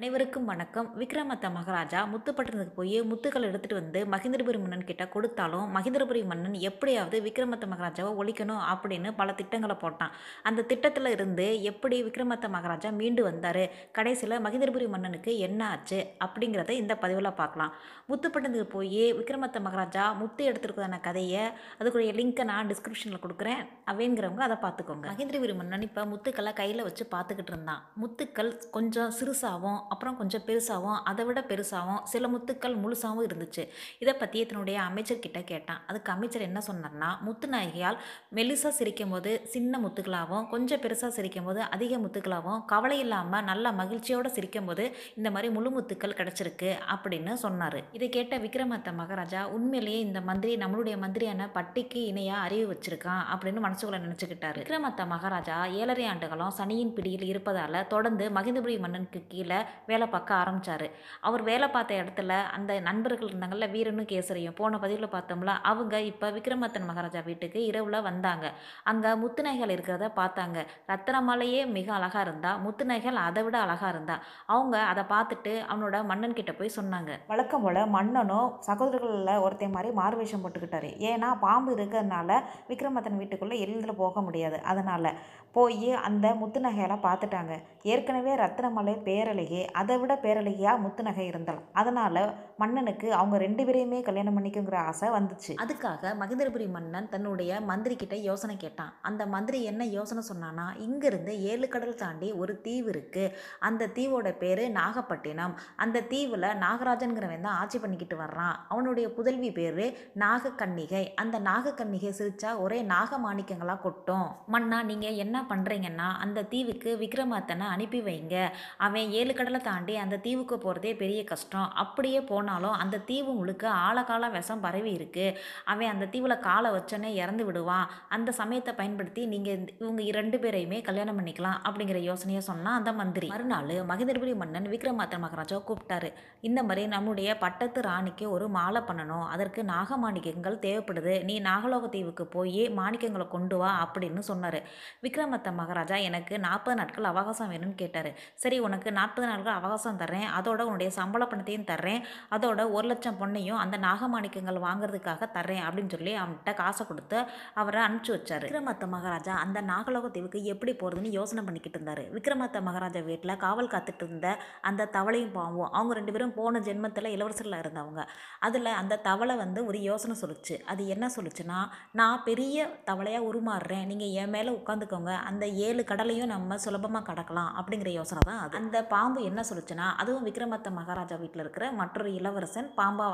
அனைவருக்கும் வணக்கம். விக்ரமத்த மகாராஜா முத்துப்பட்டினத்துக்கு போய் முத்துக்கள் எடுத்துகிட்டு வந்து மகேந்திரபுரி மன்னன் கிட்ட கொடுத்தாலும் மகேந்திரபுரி மன்னன் எப்படியாவது விக்ரமத்த மகாராஜாவை ஒழிக்கணும் அப்படின்னு பல திட்டங்களை போட்டான். அந்த திட்டத்தில் இருந்து எப்படி விக்ரமத்த மகாராஜா மீண்டு வந்தார்? கடைசியில் மகேந்திரபுரி மன்னனுக்கு என்ன ஆச்சு? அப்படிங்கிறத இந்த பதிவில் பார்க்கலாம். முத்துப்பட்டினத்துக்கு போய் விக்ரமத்த மகாராஜா முத்து எடுத்துருக்கான கதையை அதுக்குரிய லிங்க்கை நான் டிஸ்கிரிப்ஷனில் கொடுக்குறேன். அப்படிங்கிறவங்க அதை பார்த்துக்கோங்க. மகேந்திரபுரி மன்னன் இப்போ முத்துக்களை கையில் வச்சு பார்த்துக்கிட்டு இருந்தான். முத்துக்கள் கொஞ்சம் சிறுசாகவும் அப்புறம் கொஞ்சம் பெருசாகவும் அதை விட பெருசாகவும் சில முத்துக்கள் முழுசாகவும் இருந்துச்சு. இதை பற்றி தன்னுடைய அமைச்சர்கிட்ட கேட்டான். அதுக்கு அமைச்சர் என்ன சொன்னார்னா முத்து நாயகியால் மெலிசாக சிரிக்கும் போது சின்ன முத்துக்களாகவும் கொஞ்சம் பெருசாக சிரிக்கும் போது அதிக முத்துக்களாகவும் கவலை இல்லாமல் நல்ல மகிழ்ச்சியோடு சிரிக்கும் போது இந்த மாதிரி முழு முத்துக்கள் கிடச்சிருக்கு அப்படின்னு சொன்னார். இதை கேட்ட விக்ரமத்த மகாராஜா உண்மையிலேயே இந்த மந்திரி நம்மளுடைய மந்திரியான பட்டிக்கு இணையாக அறிவு வச்சிருக்கான் அப்படின்னு மனசுக்குள்ள நினச்சிக்கிட்டாரு. விக்ரமத்த மகாராஜா ஏழரை ஆண்டுகளும் சனியின் பிடியில் இருப்பதால் தொடர்ந்து மகிந்தபுரி மன்னனுக்கு கீழே வேலை பார்க்க ஆரம்பித்தார் அவர் வேலை பார்த்த இடத்துல அந்த நண்பர்கள் இருந்தாங்கல்ல வீரனும் கேசரியும் போன பதிவில் பார்த்தோம்ல அவங்க இப்போ விக்ரமத்தன் மகாராஜா வீட்டுக்கு இரவில் வந்தாங்க. அங்கே முத்துநகைகள் இருக்கிறத பார்த்தாங்க. ரத்தனமாலையே மிக அழகாக இருந்தா முத்துநகைகள் அதை விட அழகாக இருந்தா. அவங்க அதை பார்த்துட்டு அவனோட மன்னன் கிட்ட போய் சொன்னாங்க. வழக்கம் போல் மன்னனும் சகோதரர்களில் ஒருத்தன் மாதிரி மாறுவேஷம் போட்டுக்கிட்டாரு. ஏன்னா பாம்பு இருக்கிறதுனால விக்ரமத்தன் வீட்டுக்குள்ளே எளிதில் போக முடியாது. அதனால் போய் அந்த முத்துநகையெல்லாம் பார்த்துட்டாங்க. ஏற்கனவே ரத்னமலை பேரலையே அதை விட பேரழகியாக முத்துநகை இருந்தாள் அதனால் மன்னனுக்கு அவங்க ரெண்டு பேரையுமே கல்யாணம் பண்ணிக்குங்கிற ஆசை வந்துச்சு. அதுக்காக மகேந்திரபுரி மன்னன் தன்னுடைய மந்திரி கிட்ட யோசனை கேட்டான். அந்த மந்திரி என்ன யோசனை சொன்னான்னா இங்கிருந்து ஏழு கடல் தாண்டி ஒரு தீவு இருக்கு. அந்த தீவோட பேரு நாகப்பட்டினம். அந்த தீவில் நாகராஜன்கிறவன் தான் ஆட்சி பண்ணிக்கிட்டு வர்றான். அவனுடைய புதல்வி பேரு நாகக்கன்னிகை. அந்த நாகக்கன்னிகை சிரிச்சா ஒரே நாக மாணிக்கங்களா கொட்டும். மன்னா நீங்க என்ன பண்றீங்கன்னா அந்த தீவுக்கு விக்ரமாத்தனை அனுப்பி வைங்க. அவன் ஏழு கடலை தாண்டி அந்த தீவுக்கு போகிறதே பெரிய கஷ்டம். அப்படியே போனாலும் அந்த தீவு முழுக்க ஆழகால விஷம் பரவி இருக்கு. அவன் அந்த தீவில் காலை வச்சோன்னே இறந்து விடுவான். அந்த சமயத்தை பயன்படுத்தி நீங்கள் இவங்க ரெண்டு பேரையுமே கல்யாணம் பண்ணிக்கலாம் அப்படிங்கிற யோசனையை சொன்னால் அந்த மந்திரி. மறுநாள் மகேந்திரபுரி மன்னன் விக்ரமாத்திர மகாராஜா கூப்பிட்டாரு. இந்த மாதிரி நம்முடைய பட்டத்து ராணிக்கு ஒரு மாலை பண்ணணும். அதற்கு நாக மாணிக்கங்கள் தேவைப்படுது. நீ நாகலோக தீவுக்கு போய் மாணிக்கங்களை கொண்டு வா அப்படின்னு சொன்னார். விக்ரமத்த மகாராஜா எனக்கு நாற்பது நாட்கள் அவகாசம் வேணும்னு கேட்டார். சரி உனக்கு நாற்பது நாள் நாட்கள் அவகாசம் தர்றேன். அதோட உன்னுடைய சம்பள பணத்தையும் தர்றேன். அதோட ஒரு லட்சம் பொண்ணையும் அந்த நாகமாணிக்கங்கள் வாங்குறதுக்காக தர்றேன் அப்படின்னு சொல்லி அவன்கிட்ட காசை கொடுத்து அவரை அனுப்பிச்சி வச்சார். விக்ரமத்த மகாராஜா அந்த நாகலோக தீவுக்கு எப்படி போகிறதுன்னு யோசனை பண்ணிக்கிட்டு இருந்தார். விக்ரமத்த மகாராஜா வீட்டில் காவல் காத்துட்டு இருந்த அந்த தவளையும் பாவும் அவங்க ரெண்டு பேரும் போன ஜென்மத்தில் இளவரசரில் இருந்தவங்க. அதில் அந்த தவளை வந்து ஒரு யோசனை சொல்லுச்சு. அது என்ன சொல்லுச்சுன்னா நான் பெரிய தவளையாக உருமாறுறேன். நீங்கள் என் மேலே உட்காந்துக்கோங்க. அந்த ஏழு கடலையும் நம்ம சுலபமாக கடக்கலாம். அப்படிங்கிற யோசனை தான் அது. அந்த பாம்பு என்ன சொல்லுச்சுன்னா அதுவும் விக்ரமத்த மகாராஜா வீட்டில் இருக்கிற மற்றொரு இளவரசன் பாம்பா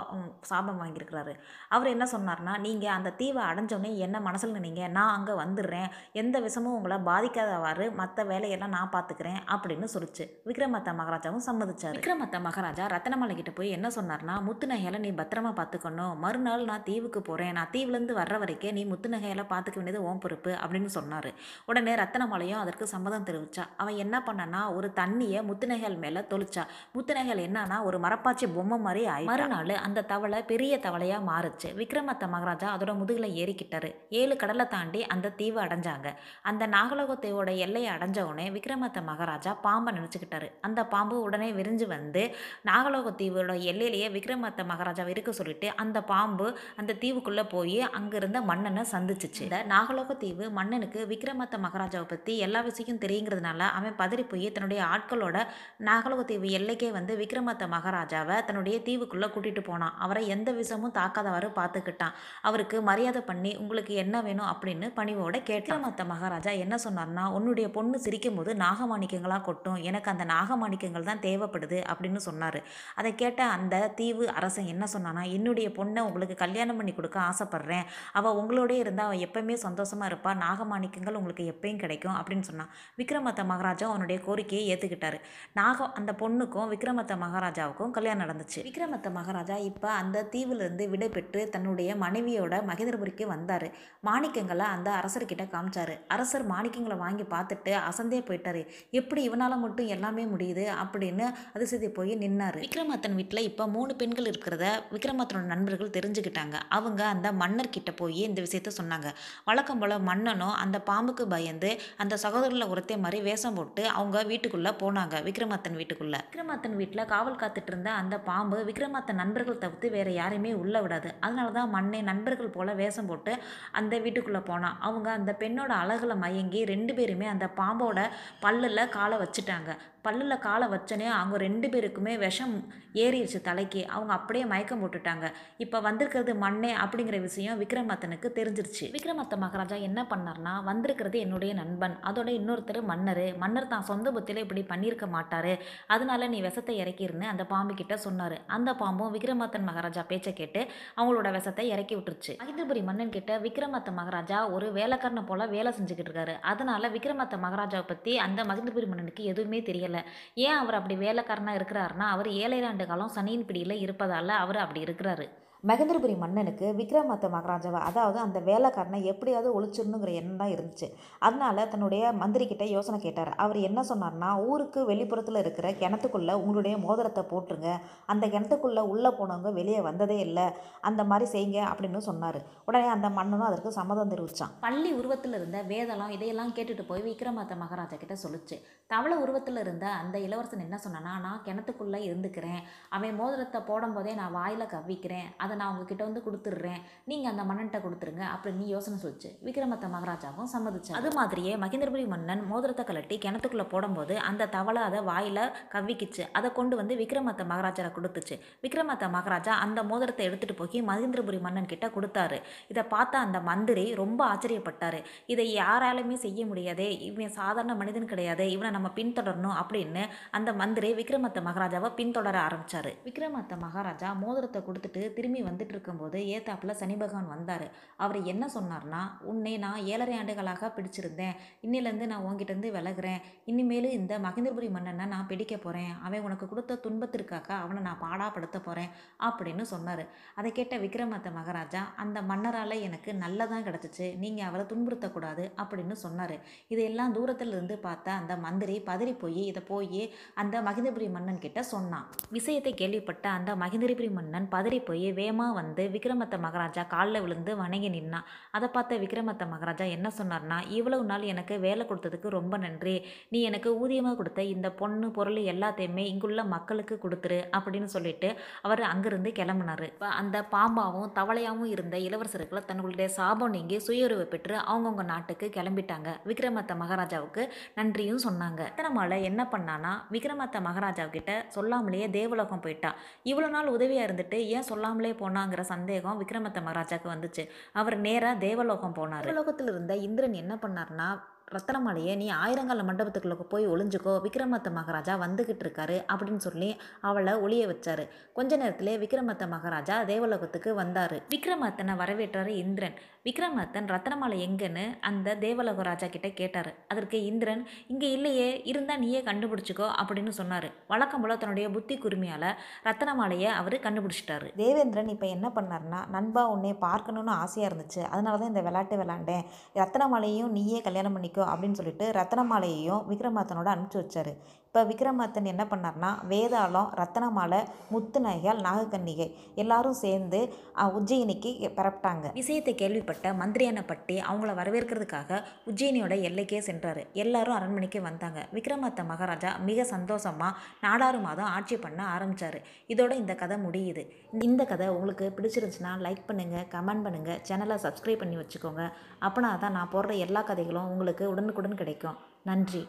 சாபம் வாங்கியிருக்கிறாரு. அவர் என்ன சொன்னார்னா நீங்கள் அந்த தீவை அடைஞ்சோடனே என்ன மனசில் நினைங்க நான் அங்கே வந்துடுறேன். எந்த விஷமும் உங்களை பாதிக்காதவாறு மற்ற வேலையெல்லாம் நான் பார்த்துக்கிறேன் அப்படின்னு சொல்லிச்சு. விக்ரமத்த மகாராஜாவும் சம்மதிச்சார். விக்ரமத்த மகாராஜா ரத்தனமலை கிட்ட போய் என்ன சொன்னார்னா முத்துநகையில நீ பத்திரமா பார்த்துக்கணும் மறுநாள் நான் தீவுக்கு போகிறேன் நான் தீவுலேருந்து வர்ற வரைக்கும் நீ முத்துநகையில பார்த்துக்க வேண்டியது ஓம் பொறுப்பு. அப்படின்னு சொன்னார். உடனே ரத்தனமலையும் அதற்கு சம்மதம் தெரிவிச்சா. அவன் என்ன பண்ணனா ஒரு தண்ணியை முத்துநகைகள் மேலே தொளிச்சா. முத்துநகல் என்னன்னா ஒரு மரப்பாச்சி பொம்மை மாதிரி ஆயி மறுநாள் அந்த தவளை பெரிய தவளையாக மாறுச்சு. விக்ரமத்த மகாராஜா அதோட முதுகில் ஏறிக்கிட்டாரு. ஏழு கடலை தாண்டி அந்த தீவை அடைஞ்சாங்க. அந்த நாகலோகத்தையோட எல்லையை அடைஞ்ச உடனே விக்ரமத்த மகாராஜா பாம்பை நினச்சிக்கிட்டாரு. அந்த பாம்பு உடனே விரிஞ்சு வந்து நாகலோக தீவோட எல்லையிலேயே விக்ரமத்த மகாராஜாவை இருக்க சொல்லிட்டு அந்த பாம்பு அந்த தீவுக்குள்ளே போய் அங்கிருந்த மன்னனை சந்திச்சிச்சு. இந்த நாகலோகத்தீவு மன்னனுக்கு விக்ரமத்த மகாராஜாவை பற்றி எல்லா விஷயம் தெரியுங்கிறதுனால அவன் பதறி போய் தன்னுடைய ஆட்களோட நாகலோகத்தீவு எல்லைக்கே வந்து விக்ரமத்த மகாராஜாவை தன்னுடைய தீவுக்குள்ளே கூட்டிகிட்டு போனான். அவரை எந்த விஷமும் தாக்காதவாறு பார்த்துக்கிட்டான். அவருக்கு மரியாதை பண்ணி உங்களுக்கு என்ன வேணும்? அப்படின்னு பணிவோட கேட்டான். மத்த மகாராஜா என்ன சொன்னார்னா உன்னுடைய பொண்ணு சிரிக்கும் போது நாகமாணிக்கங்களாக கொட்டும். எனக்கு அந்த நாகமாணிக்கங்கள் தான் தேவைப்படுது அப்படின்னு சொன்னார். அதை கேட்ட அந்த தீவு அரசன் என்ன சொன்னானா என்னுடைய பொண்ணை உங்களுக்கு கல்யாணம் பண்ணி கொடுக்க ஆசைப்பட்றேன். அவள் உங்களோடய இருந்தால் அவள் எப்பயுமே சந்தோஷமாக இருப்பாள் நாகமாணிக்கங்கள் உங்களுக்கு எப்பயும் கிடைக்கும் அப்படின்னு சொன்னான். விக்ரமத்த மகாராஜா அவனுடைய கோரிக்கையை ஏற்றுக்கிட்டாரு நாக அந்த பொண்ணுக்கும் விக்ரமத்த மகாராஜாவுக்கும் கல்யாணம் நடந்துச்சு. விக்ரமத்த மகாராஜா இப்போ அந்த தீவிலிருந்து விடைபெற்று தன்னுடைய மனைவியோட மகேந்திரபுரிக்கு வந்தார். மாணிக்கங்களை அந்த அரசர்கிட்ட காமிச்சாரு. அரசர் மாணிக்கங்களை வாங்கி பார்த்துட்டு அசந்தே போயிட்டாரு. எப்படி இவனால் மட்டும் எல்லாமே முடியுது? அப்படின்னு அதிசயத்தை போய் நின்னார். விக்ரமாத்தன் வீட்டில் இப்போ மூணு பெண்கள் இருக்கிறத விக்ரமாத்தனோட நண்பர்கள் தெரிஞ்சுக்கிட்டாங்க. அவங்க அந்த மன்னர் கிட்ட போய் இந்த விஷயத்த சொன்னாங்க. வழக்கம் போல் மன்னனும் அந்த பாம்புக்கு பயந்து அந்த சகோதரில் ஒருத்தே மாதிரி வேஷம் போட்டு அவங்க வீட்டுக்குள்ளே போனாங்க. விக்ரமாத்தன் வீட்டுக்குள்ளே. விக்ரமாத்தன் வீட்டில் காவல் காத்துட்டு இருந்த அந்த பாம்பு விக்ரமாத்தன் நண்பர்கள் தவிர்த்து வேறு யாரையுமே உள்ளே விடாது. அதனால தான் மண்ணை நண்பர்கள் போல் வேஷம் போட்டு அந்த வீட்டுக்குள்ளே போனான் அவங்க அந்த பெண்ணோட அழகில் மயங்கி ரெண்டு பேருமே அந்த பாம்போட பல்லில் காலை வச்சுட்டாங்க. பல்லில் காலை வச்சனே அவங்க ரெண்டு பேருக்குமே விஷம் ஏறிடுச்சு தலைக்கு. அவங்க அப்படியே மயக்கம் போட்டுட்டாங்க. இப்போ வந்திருக்கிறது மண்ணே அப்படிங்கிற விஷயம் விக்ரமத்தனுக்கு தெரிஞ்சிருச்சு. விக்ரமத்த மகாராஜா என்ன பண்ணார்னா வந்திருக்கிறது என்னுடைய நண்பன். அதோட இன்னொருத்தர் மன்னர். மன்னர் தான் சொந்த புத்தியில் இப்படி பண்ணியிருக்க மாட்டார். அதனால நீ விஷத்தை இறக்கிருன்னு அந்த பாம்பு கிட்ட சொன்னார். அந்த பாம்பும் விக்ரமாத்தன் மகாராஜா பேச்சை கேட்டு அவங்களோட விஷத்தை இறக்கி விட்டுருச்சு. மகிந்தபுரி மன்னன் கிட்ட விக்ரமாத்த மகாராஜா ஒரு வேலைக்காரனை போல வேலை செஞ்சுக்கிட்டு இருக்காரு. அதனால விக்ரமாத்த மகாராஜாவை பற்றி அந்த மகிந்தபுரி மன்னனுக்கு எதுவுமே தெரியல. ஏன் அவர் அப்படி வேலைக்காரனாக இருக்கிறாருன்னா அவர் ஏழரை ஆண்டு காலம் சனியின் பிடியில் இருப்பதால் அவர் அப்படி இருக்கிறாரு. மகேந்திரபுரி மன்னனுக்கு விக்ரமாத்த மகாராஜாவை அதாவது அந்த வேலைக்காரனை எப்படியாவது ஒழிச்சிடணுங்கிற எண்ணம் தான் இருந்துச்சு. அதனால தன்னுடைய மந்திரிக்கிட்ட யோசனை கேட்டார். அவர் என்ன சொன்னார்னா ஊருக்கு வெளிப்புறத்தில் இருக்கிற கிணத்துக்குள்ளே உங்களுடைய மோதிரத்தை போட்டுருங்க. அந்த கிணத்துக்குள்ளே உள்ளே போனவங்க வெளியே வந்ததே இல்லை. அந்த மாதிரி செய்யுங்க அப்படின்னு சொன்னார். உடனே அந்த மன்னனும் அதற்கு சம்மதம் தெரிவித்தான் பள்ளி உருவத்தில் இருந்த வேதலாம் இதையெல்லாம் கேட்டுட்டு போய் விக்ரமாத்த மகாராஜா கிட்ட சொல்லுச்சு. தவளை உருவத்தில் இருந்த அந்த இளவரசன் என்ன சொன்னானா நான் கிணத்துக்குள்ளே இருந்துக்கிறேன். அவன் மோதிரத்தை போடும்போதே நான் வாயில் கவ்விக்கிறேன். அதை நான் உங்ககிட்ட வந்து கொடுத்துட்றேன். நீங்கள் அந்த மன்னன்ட்ட கொடுத்துருங்க. அப்படின்னு நீ யோசனை சொல்லிச்சு விக்ரமத்த மகாராஜாவும் சம்மதிச்சு அது மாதிரியே மகேந்திரபுரி மன்னன் மோதிரத்தை கலட்டி கிணத்துக்குள்ளே போடும்போது அந்த தவளை அதை வாயில் கவ்விக்கிச்சு. அதை கொண்டு வந்து விக்ரமத்த மகாராஜா கொடுத்துச்சு. விக்ரமத்த மகாராஜா அந்த மோதிரத்தை எடுத்துகிட்டு போய் மகேந்திரபுரி மன்னன் கிட்ட கொடுத்தாரு. இதை பார்த்த அந்த மந்திரி ரொம்ப ஆச்சரியப்பட்டார். இதை யாராலுமே செய்ய முடியாதே. இவன் சாதாரண மனிதன் கிடையாது. இவனை நம்ம பின்தொடரணும் அப்படின்னு அந்த மந்திரி விக்ரமத்த மகாராஜாவை பின்தொடர ஆரம்பிச்சாரு. விக்ரமத்த மகாராஜா மோதிரத்தை கொடுத்துட்டு திரும்பி வந்துட்டு இருக்கும்போது ஏத்தாப்புல சனி பகவான் வந்தார். அவர் என்ன சொன்னார்னா உன்னை நான் ஏழரை ஆண்டுகளாக பிடிச்சிருந்தேன். இன்னிலேருந்து நான் உங்ககிட்டருந்து விலகுறேன். இனிமேல் இந்த மகேந்திரபுரி மன்னனை நான் பிடிக்க போகிறேன் அவன் உனக்கு கொடுத்த துன்பத்திற்காக அவனை நான் பாடாப்படுத்த போகிறேன் அப்படின்னு சொன்னார். அதை கேட்ட விக்ரமத்த மகாராஜா அந்த மன்னரால் எனக்கு நல்லதான் கிடச்சிச்சு. நீங்கள் அவரை துன்புறுத்தக்கூடாது. அப்படின்னு சொன்னார். இதையெல்லாம் தூரத்தில் இருந்து பார்த்த அந்த மந்திரி பதறி போய் இதை போய் அந்த மகிந்தபுரி மன்னன் கிட்ட சொன்னான். விஷயத்தை கேள்விப்பட்ட அந்த மகிந்தபுரி மன்னன் பதறி போய் வே வேகமாக வந்து விக்ரமத்த மகாராஜா காலில் விழுந்து வணங்கி நின்னான் அதை பார்த்த விக்ரமத்த மகாராஜா என்ன சொன்னார்னா இவ்வளவு நாள் எனக்கு வேலை கொடுத்ததுக்கு ரொம்ப நன்றி. நீ எனக்கு ஊதியமாக கொடுத்த இந்த பொண்ணு பொருள் எல்லாத்தையுமே இங்குள்ள மக்களுக்கு கொடுத்துரு அப்படின்னு சொல்லிட்டு அவர் அங்கிருந்து கிளம்புனாரு. இப்போ அந்த பாம்பாவும் தவளையாவும் இருந்த இளவரசர்களை தங்களுடைய சாபம் நீங்கி சுயஉறவு பெற்று அவங்கவுங்க நாட்டுக்கு கிளம்பிட்டாங்க. விக்ரமத்த மகாராஜாவுக்கு நன்றியும் சொன்னாங்க. ரத்தனமாலை என்ன பண்ணானா விக்ரமத்த மகாராஜாவுக்கிட்ட சொல்லாமலேயே தேவலோகம் போயிட்டா. இவ்வளோ நாள் உதவியாக இருந்துட்டு ஏன் சொல்லாமலே போனாங்கிற சந்தேகம் விக்ரமத்த மகாராஜாவுக்கு வந்துச்சு. அவர் நேராக தேவலோகம் போனார். தேவலோகத்தில் இருந்த இந்திரன் என்ன பண்ணார்னா ரத்தனமாலையே நீ ஆயிரங்கால மண்டபத்துக்குள்ளே போய் ஒளிஞ்சுக்கோ. விக்ரமத்த மகாராஜா வந்துக்கிட்டு இருக்காரு அப்படின்னு சொல்லி அவளை ஒளிய வச்சாரு. கொஞ்ச நேரத்திலே விக்ரமத்த மகாராஜா தேவலோகத்துக்கு வந்தார். விக்ரமத்தனை வரவேற்றாரு இந்திரன். விக்ரமத்தன் ரத்தனமாலை எங்கன்னு? அந்த தேவலோக ராஜா கிட்ட கேட்டார். அதற்கு இந்திரன் இங்கே இல்லையே இருந்தால் நீயே கண்டுபிடிச்சிக்கோ அப்படின்னு சொன்னார். வழக்கம் போல தன்னுடைய புத்தி குருமியால் ரத்தனமாலையை அவர் கண்டுபிடிச்சிட்டாரு. தேவேந்திரன் இப்போ என்ன பண்ணார்னா நண்பா உன்னை பார்க்கணுன்னு ஆசையாக இருந்துச்சு. அதனால தான் இந்த விளையாட்டு விளாண்டேன் ரத்தனமாலையும் நீயே கல்யாணம் பண்ணிக்க. அப்படின்னு சொல்லிட்டு ரத்தனமாலையையும் விக்ரமாத்தனோட அனுப்பிச்சி வச்சாரு. இப்போ விக்ரமாதித்தன் என்ன பண்ணார்னா வேதாளம் ரத்தனமாலை முத்துநகையால் நாகக்கன்னிகை எல்லாரும் சேர்ந்து உஜ்ஜயினிக்கு பரப்பிட்டாங்க. விஷயத்தை கேள்விப்பட்ட மந்திரியான பட்டி அவங்கள வரவேற்கிறதுக்காக உஜ்ஜயினியோட எல்லைக்கே சென்றார். எல்லாரும் அரண்மனைக்கு வந்தாங்க. விக்ரமாத்த மகாராஜா மிக சந்தோஷமா நாடாறு மாதம் ஆட்சி பண்ண ஆரம்பித்தார் இதோட இந்த கதை முடியுது. இந்த கதை உங்களுக்கு பிடிச்சிருந்துச்சுன்னா லைக் பண்ணுங்கள் கமெண்ட் பண்ணுங்கள் சேனலை சப்ஸ்கிரைப் பண்ணி வச்சுக்கோங்க. அப்படின்னா தான் நான் போடுற எல்லா கதைகளும் உங்களுக்கு உடனுக்குடன் கிடைக்கும். நன்றி.